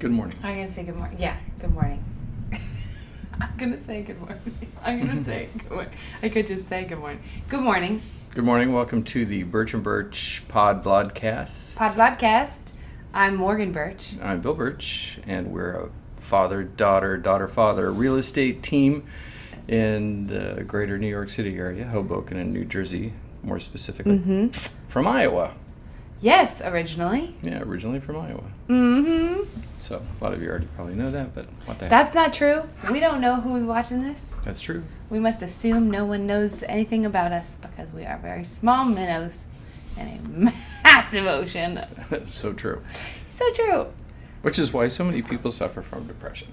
Good morning. I'm gonna say good morning. Yeah, good morning. I'm gonna say good morning. I'm gonna say good morning. I could just say good morning. Good morning, Good morning. Welcome to the Birch and Birch Pod Vlogcast. Pod Podcast. I'm Morgan Birch. I'm Bill Birch, and we're a father, daughter, daughter, father real estate team in the greater New York City area, Hoboken and New Jersey, more specifically. Mm-hmm. From Iowa. Yes, originally. Yeah, originally from Iowa. Mm-hmm. So a lot of you already probably know that, but what the heck? That's not true. We don't know who's watching this. That's true. We must assume no one knows anything about us because we are very small minnows in a massive ocean. so true. So true. Which is why so many people suffer from depression.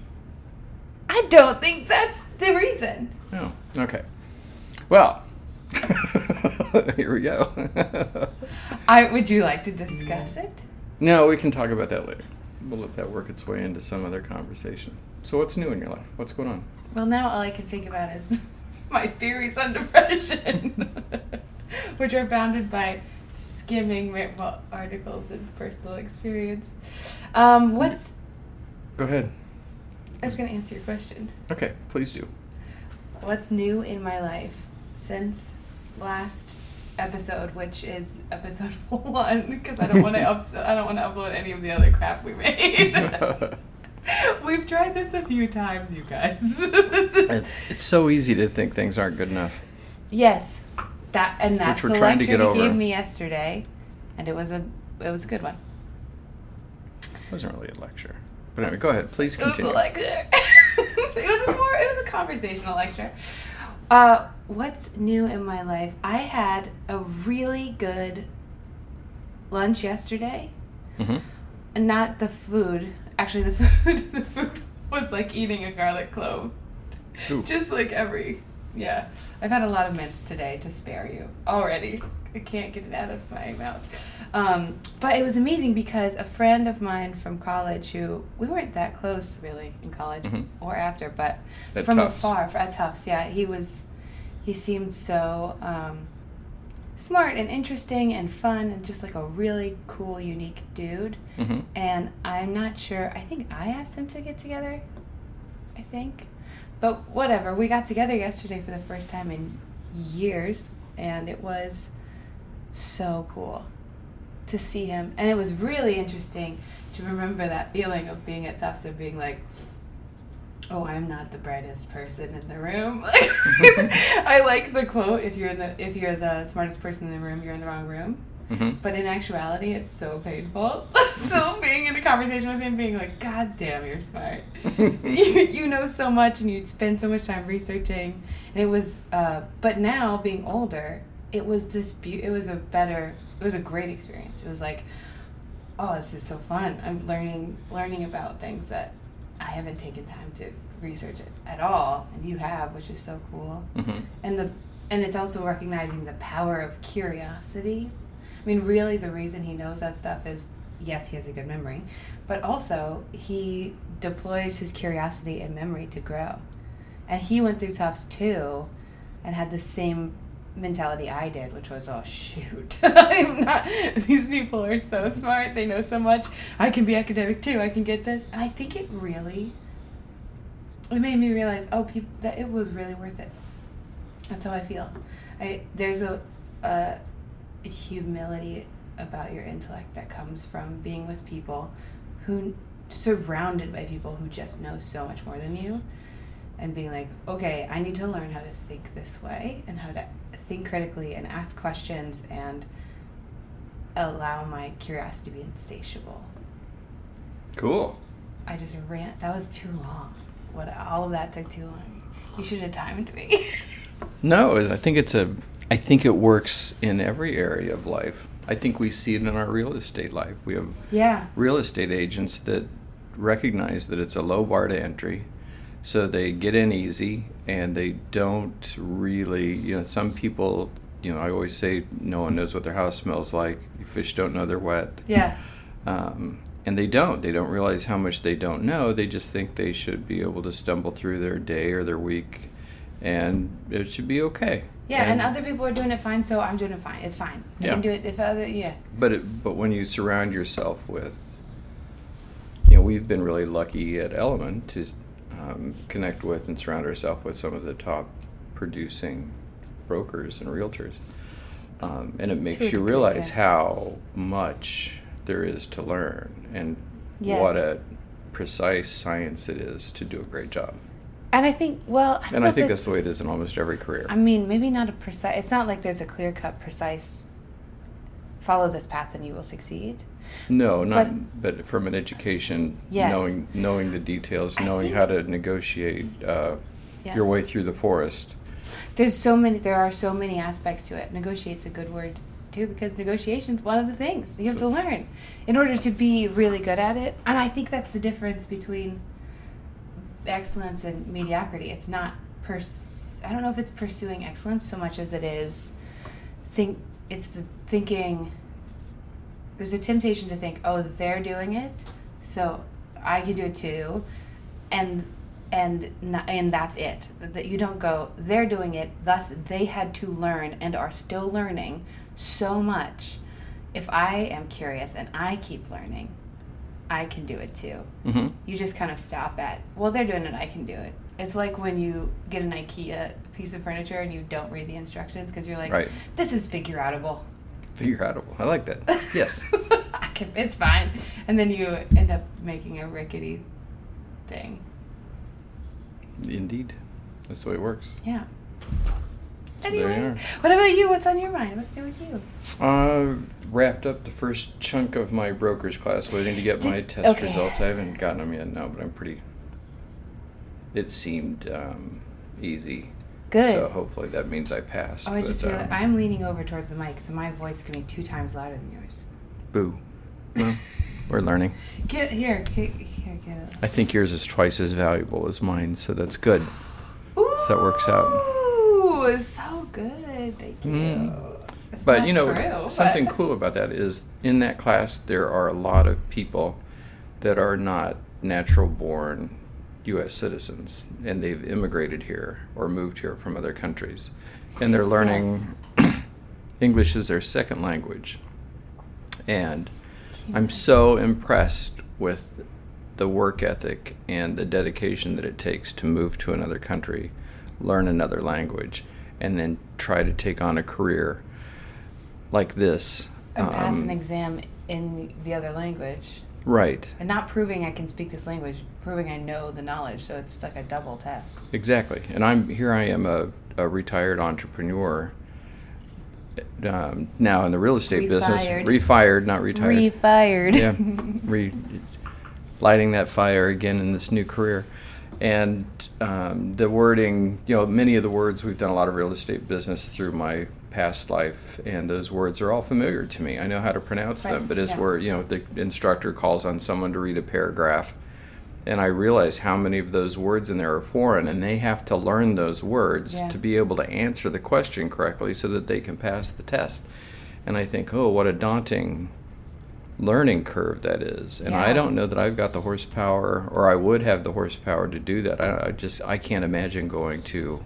I don't think that's the reason. Oh, okay. Well, here we go. I would you like to discuss it? no, we can talk about that later. We'll let that work its way into some other conversation. So, what's new in your life? What's going on? Well, now all I can think about is my theories on depression, which are bounded by skimming articles and personal experience. Um, what's Go ahead. I was going to answer your question. Okay, please do. What's new in my life since last episode, which is episode one, because I don't want to up- I don't want to upload any of the other crap we made. We've tried this a few times, you guys. is It's so easy to think things aren't good enough. Yes, that and that's the trying to lecture get you gave me yesterday, and it was a it was a good one. It wasn't really a lecture. But anyway, go ahead. Please continue. It was a lecture. it was a more it was a conversational lecture. Uh, what's new in my life? I had a really good lunch yesterday. hmm not the food. Actually, the food the food was like eating a garlic clove. Ooh. Just like every yeah. I've had a lot of mints today to spare you already. I can't get it out of my mouth. Um, but it was amazing because a friend of mine from college who we weren't that close really in college Mhm. or after, but At from Tufts. afar at Tufts, yeah, he was he seemed so um, smart and interesting and fun and just like a really cool, unique dude. hmm And I'm not sure. I think I asked him to get together. I think. But whatever. We got together yesterday for the first time in years. And it was so cool to see him. And it was really interesting to remember that feeling of being at Tufts and being like, oh, I'm not the brightest person in the room. I like the quote, if you're in the if you're the smartest person in the room, you're in the wrong room. Hmm But in actuality, it's so painful. so being in a conversation with him, being like, "God damn, you're smart. you, you know so much, and you spend so much time researching." And it was, uh, but now being older, it was this. Be- it was a better. It was a great experience. It was like, oh, this is so fun. I'm learning learning about things that I haven't taken time to research it at all, and you have, which is so cool hmm and the and it's also recognizing the power of curiosity. I mean, really, the reason he knows that stuff is yes, he has a good memory, but also he deploys his curiosity and memory to grow. And he went through Tufts too, and had the same mentality I did, which was, oh shoot, I'm not. These people are so smart. They know so much. I can be academic too. I can get this. And I think it really. It made me realize, oh, people, that it was really worth it. That's how I feel. I there's a, a humility about your intellect that comes from being with people who surrounded by people who just know so much more than you and being like, okay, I need to learn how to think this way and how to think critically and ask questions and allow my curiosity to be insatiable. Cool. I just rant. That was too long. What all of that took too long. You should have timed me. No, I think it's a. I think it works in every area of life. I think we see it in our real estate life. We have yeah. real estate agents that recognize that it's a low bar to entry, so they get in easy and they don't really. You know, some people. You know, I always say no one knows what their house smells like. Fish don't know they're wet. Yeah. Um, and they don't. They don't realize how much they don't know. They just think they should be able to stumble through their day or their week, and it should be okay. Yeah, and, other people are doing it fine, so I'm doing it fine. It's fine. I Yeah. can do it if other yeah. But it, but when you surround yourself with, you know, we've been really lucky at Element to um, connect with and surround ourselves with some of the top producing brokers and realtors. Um, and it makes To you degree, realize yeah. how much there is to learn and Yes. what a precise science it is to do a great job. And I think, well, I And I think that's the way it is in almost every career. I mean, maybe not a precise. It's not like there's a clear cut, precise. Follow this path and you will succeed. No, not. But, from an education, Yes. knowing knowing the details, I knowing think- how to negotiate uh, Yeah. your way through the forest. There's so many. There are so many aspects to it. Negotiate's a good word too because negotiation's one of the things you have to learn in order to be really good at it. And I think that's the difference between excellence and mediocrity. It's not pers- I don't know if it's pursuing excellence so much as it is think it's the thinking there's a temptation to think, "Oh, they're doing it, so I can do it too." And and not, and that's it. That that you don't go, "They're doing it, thus they had to learn and are still learning so much." If I am curious and I keep learning, I can do it too hmm you just kind of stop at well they're doing it i can do it it's like when you get an ikea piece of furniture and you don't read the instructions because you're like Right. this is figure outable Figure outable. I like that. Yes. Can, it's fine and then you end up making a rickety thing Indeed. That's the way it works. yeah So there you anyway are. what about you what's on your mind what's new with you Uh, wrapped up the first chunk of my broker's class, waiting to get Did- my test okay. results. I haven't gotten them yet, no, but I'm pretty. It seemed um, easy. good So hopefully that means I passed. oh i but, just realized um, i'm leaning over towards the mic so my voice to be two times louder than yours Boo. Well, we're learning. get here get, here get it I think yours is twice as valuable as mine, so that's good. Ooh, that works out. Ooh, so good. Thank you. Mm. But you know, true, something but- cool about that is in that class there are a lot of people that are not natural born U.S. citizens and they've immigrated here or moved here from other countries, and they're learning English as their second language. And I'm so impressed with the work ethic and the dedication that it takes to move to another country, learn another language, and then try to take on a career like this. And pass Um, an exam in the other language. Right, And not proving I can speak this language, proving I know the knowledge. So it's like a double test. exactly. And I'm here. I am a, a retired entrepreneur. Um, now in the real estate business, Refired. refired, not retired. Refired. yeah, re- lighting that fire again in this new career. And um, the wording, you know, many of the words, we've done a lot of real estate business through my past life, and those words are all familiar to me. I know how to pronounce them, but as yeah. we're, you know, the instructor calls on someone to read a paragraph, and I realize how many of those words in there are foreign, and they have to learn those words Yeah. to be able to answer the question correctly so that they can pass the test. And I think, oh, what a daunting learning curve that is. And I don't know that I've got the horsepower, or I would have the horsepower to do that. I, I just I can't imagine going to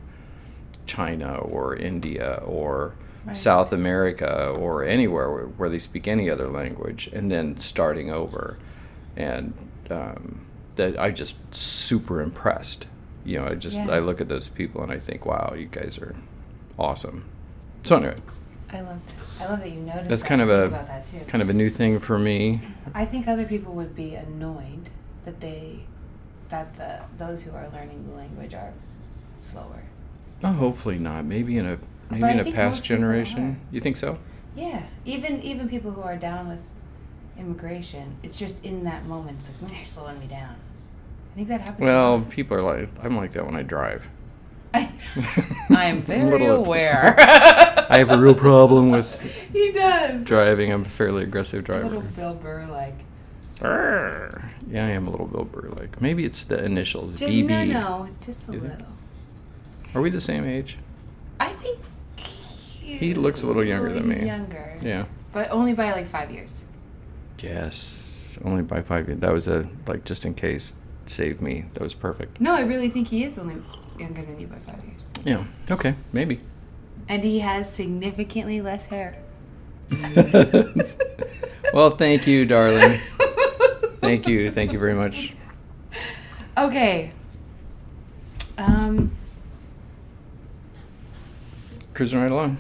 China or India or Right. South America or anywhere where, where they speak any other language, and then starting over. And um, that I just super impressed. You know, I just Yeah. I look at those people and I think, wow, you guys are awesome. So anyway, I love that. I love that you noticed that's that kind of a about that too. kind of a new thing for me. I think other people would be annoyed that they that the those who are learning the language are slower. Oh, hopefully not. Maybe in a maybe But in a past generation. You think so? Yeah, even even people who are down with immigration, it's just in that moment. It's like, "Man, you're slowing me down." I think that happens. a Well, lot. people are like I'm like that when I drive. I am very Little- aware. I have a real problem with he does. driving. I'm a fairly aggressive driver. A little. Bill Burr like. Yeah, I am a little Bill Burr like. Maybe it's the initials Just, BB. no, no, just a little. Are we the same age? I think he, He looks a little younger than me. Younger. Yeah. But only by like five years. Yes. Only by five years. That was a like just in case. Save me. That was perfect. No, I really think he is only younger than you by five years. Yeah. Okay. Maybe. And he has significantly less hair. well, thank you, darling. Thank you. Thank you very much. Okay. Um, Cruising right along.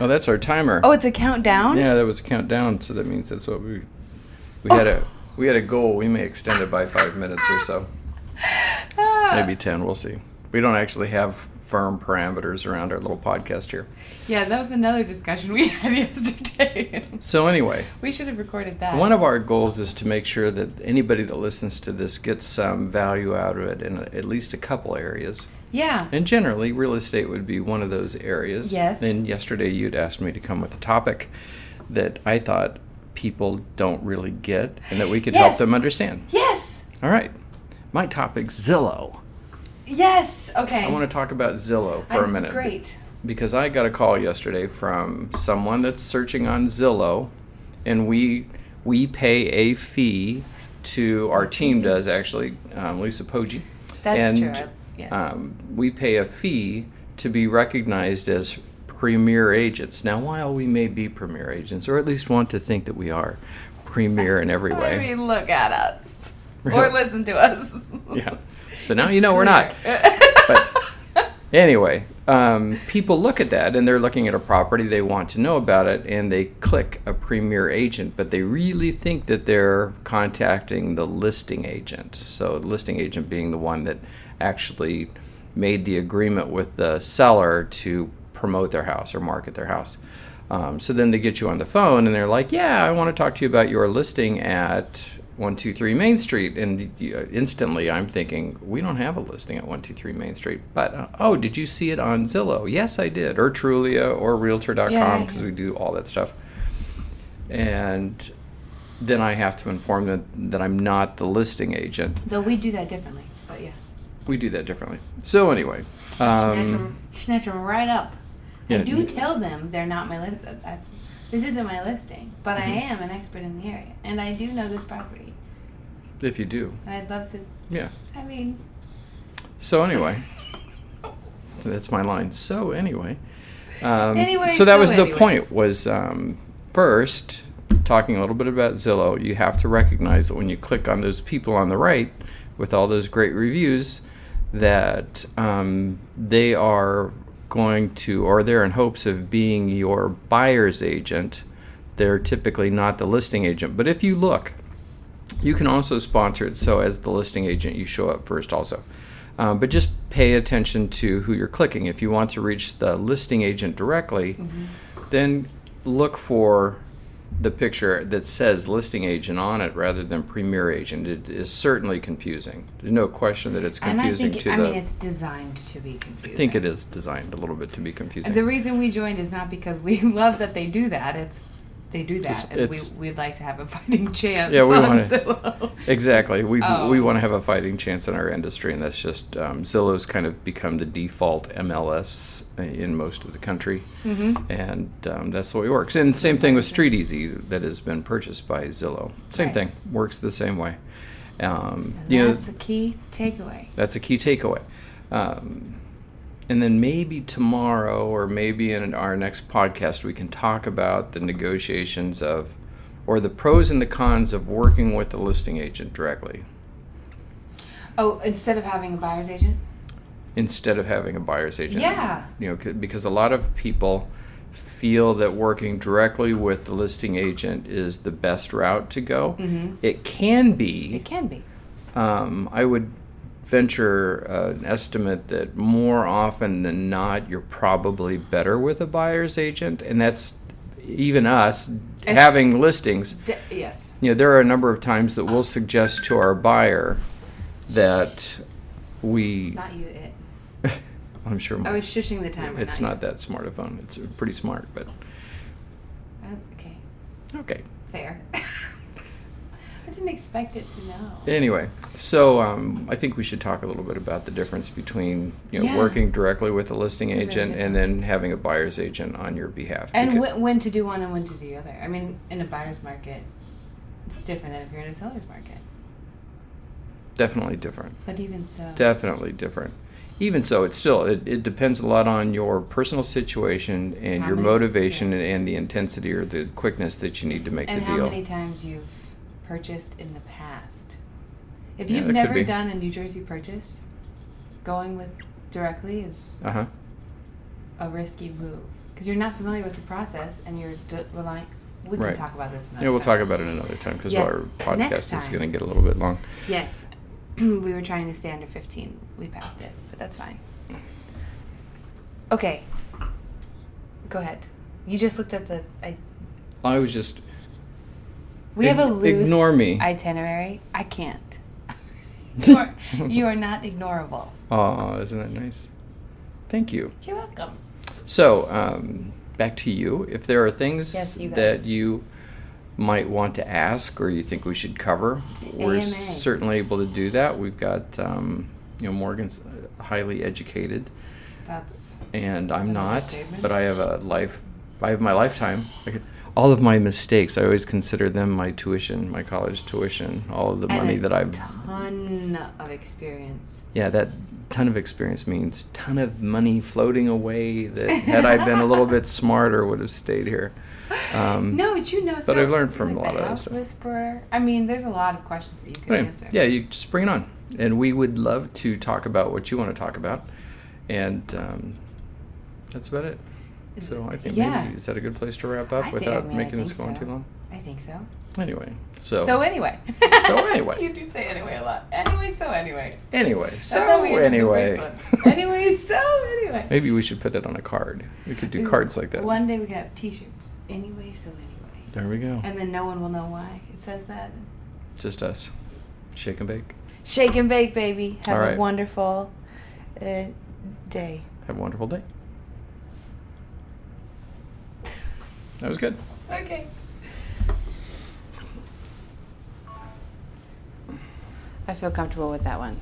Oh, that's our timer. oh, it's a countdown? Yeah, that was a countdown, so that means that's what we we had a we had a goal. We may extend it by five minutes or so, Ah. maybe ten. We'll see. We don't actually have firm parameters around our little podcast here. Yeah, that was another discussion we had yesterday. So anyway, we should have recorded that. one of our goals is to make sure that anybody that listens to this gets some value out of it in at least a couple areas. yeah. And generally, real estate would be one of those areas. Yes. And yesterday, you'd asked me to come with a topic that I thought people don't really get and that we could help them understand. Yes. All right. My topic Zillow. Yes. Okay. I want to talk about Zillow for a I'm- minute. Great. Because I got a call yesterday from someone that's searching on Zillow, and we we pay a fee to our team does actually, um, Lisa Poggi. That's and, true. Yes. Um, we pay a fee to be recognized as premier agents. Now, while we may be premier agents, or at least want to think that we are premier in every I way, mean, look at us. Or listen to us. yeah. So now you know we're not. But anyway, um, people look at that and they're looking at a property, they want to know about it, and they click a premier agent, but they really think that they're contacting the listing agent. So, the listing agent being the one that actually made the agreement with the seller to promote their house or market their house. Um, so then they get you on the phone and they're like, "Yeah, I want to talk to you about your listing at 123 Main Street." And instantly, I'm thinking, "We don't have a listing at 123 Main Street." But uh, oh, did you see it on Zillow? Yes, I did, or Trulia, or Realtor.com because yeah. we do all that stuff. And then I have to inform them that I'm not the listing agent. Though we do that differently. But yeah. We do that differently. So anyway, um, snatch, um, them, right up. I do tell them they're not my list. That's this isn't my listing, but I Mm-hmm. am an expert in the area, and I do know this property. if you do, And I'd love to. yeah. I mean, So anyway. That's my line. So anyway, um, Anyway, so that so was the point. Was um, first talking a little bit about Zillow. You have to recognize that when you click on those people on the right with all those great reviews, that um, they are going to, or they're in hopes of being your buyer's agent. They're typically not the listing agent. But if you look, you can also sponsor it so as the listing agent you show up first also. Um, but just pay attention to who you're clicking. If you want to reach the listing agent directly, then look for the picture that says listing agent on it rather than premier agent. It is certainly confusing. There's no question that it's and I confusing think to I the. mean it's designed to be confusing. I think it is designed a little bit to be confusing. The reason we joined is not because we love that they do that. It's they do that, and we we'd like to have a fighting chance. Yeah, we wanna- Exactly. We, Oh. we want to have a fighting chance in our industry, and that's just um, Zillow's kind of become the default MLS in most of the country, Mm-hmm. and um, that's the way it works. And same thing with StreetEasy that has been purchased by Zillow. Same Right. thing works the same way. Um, you know, that's the key takeaway. that's a key takeaway. Um, and then maybe tomorrow or maybe in our next podcast, we can talk about the negotiations of, or the pros and the cons of working with the listing agent directly Oh, instead of having a buyer's agent. instead of having a buyer's agent. Yeah. You know, because a lot of people feel that working directly with the listing agent is the best route to go. Mhm. It can be. It can be. um, I would venture uh, an estimate that more often than not, you're probably better with a buyer's agent, and that's even us Es- having listings. D- yes. You know, there are a number of times that we'll suggest to our buyer that we. Not you. It. I'm sure. I was shushing the timer. it's not, not that smart a phone. It's pretty smart, but Uh, okay. okay. Fair. I didn't expect it to know. Anyway, so um, I think we should talk a little bit about the difference between you know Yeah. working directly with a listing a really agent good and then having a buyer's agent on your behalf. And when, when to do one and when to do the other. I mean, in a buyer's market, it's different than if you're in a seller's market. definitely different. But even so. Definitely different. Even so, it's still it, it depends a lot on your personal situation and How your motivation and, and the intensity or the quickness that you need to make and the how deal. many times you've purchased in the past. If Yeah, you've never done a New Jersey purchase, going with directly is Uh huh. a risky move because you're not familiar with the process and you're relying. We can Right. talk about this. Another Yeah, we'll time. talk about it another time because Yes. our podcast is going to get a little bit long. Yes, we were trying to stay under 15. We passed it, but that's fine. Okay, go ahead. You just looked at the. I, I was just we have a loose ignore me. itinerary. I can't. you, are, you are not ignorable. Oh, isn't that nice? Thank you. You're welcome. So, um, back to you. If there are things Yes, you that you might want to ask or you think we should cover, we're AMA. certainly able to do that. We've got, um, you know, Morgan's uh, highly educated, That's and I'm not. But I have a life. I have my lifetime. I could- all of my mistakes, I always consider them my tuition, my college tuition, all of the and money that I've ton of experience. Yeah, that ton of experience means ton of money floating away that had I been a little bit smarter would have stayed here. Um, No, but you know. but so, I've learned from like a lot of House. Whisperer. I mean, there's a lot of questions that you could anyway, answer. yeah, you just bring it on, and we would love to talk about what you want to talk about, and um, that's about it. So I think Yeah. maybe is that a good place to wrap up I think- I without mean, making this going so. too long? I think so. Anyway, so So anyway. So anyway. you do say anyway a lot. Anyway, so anyway. anyway, so anyway, The first one. anyway, so anyway. maybe we should put that on a card. We could do Ooh, cards like that. One day we could have T-shirts. Anyway, so anyway. There we go. And then no one will know why it says that. Just us. Shake and bake. Shake and bake, baby. Have a wonderful uh, day. Have a wonderful day. That was good. Okay. I feel comfortable with that one.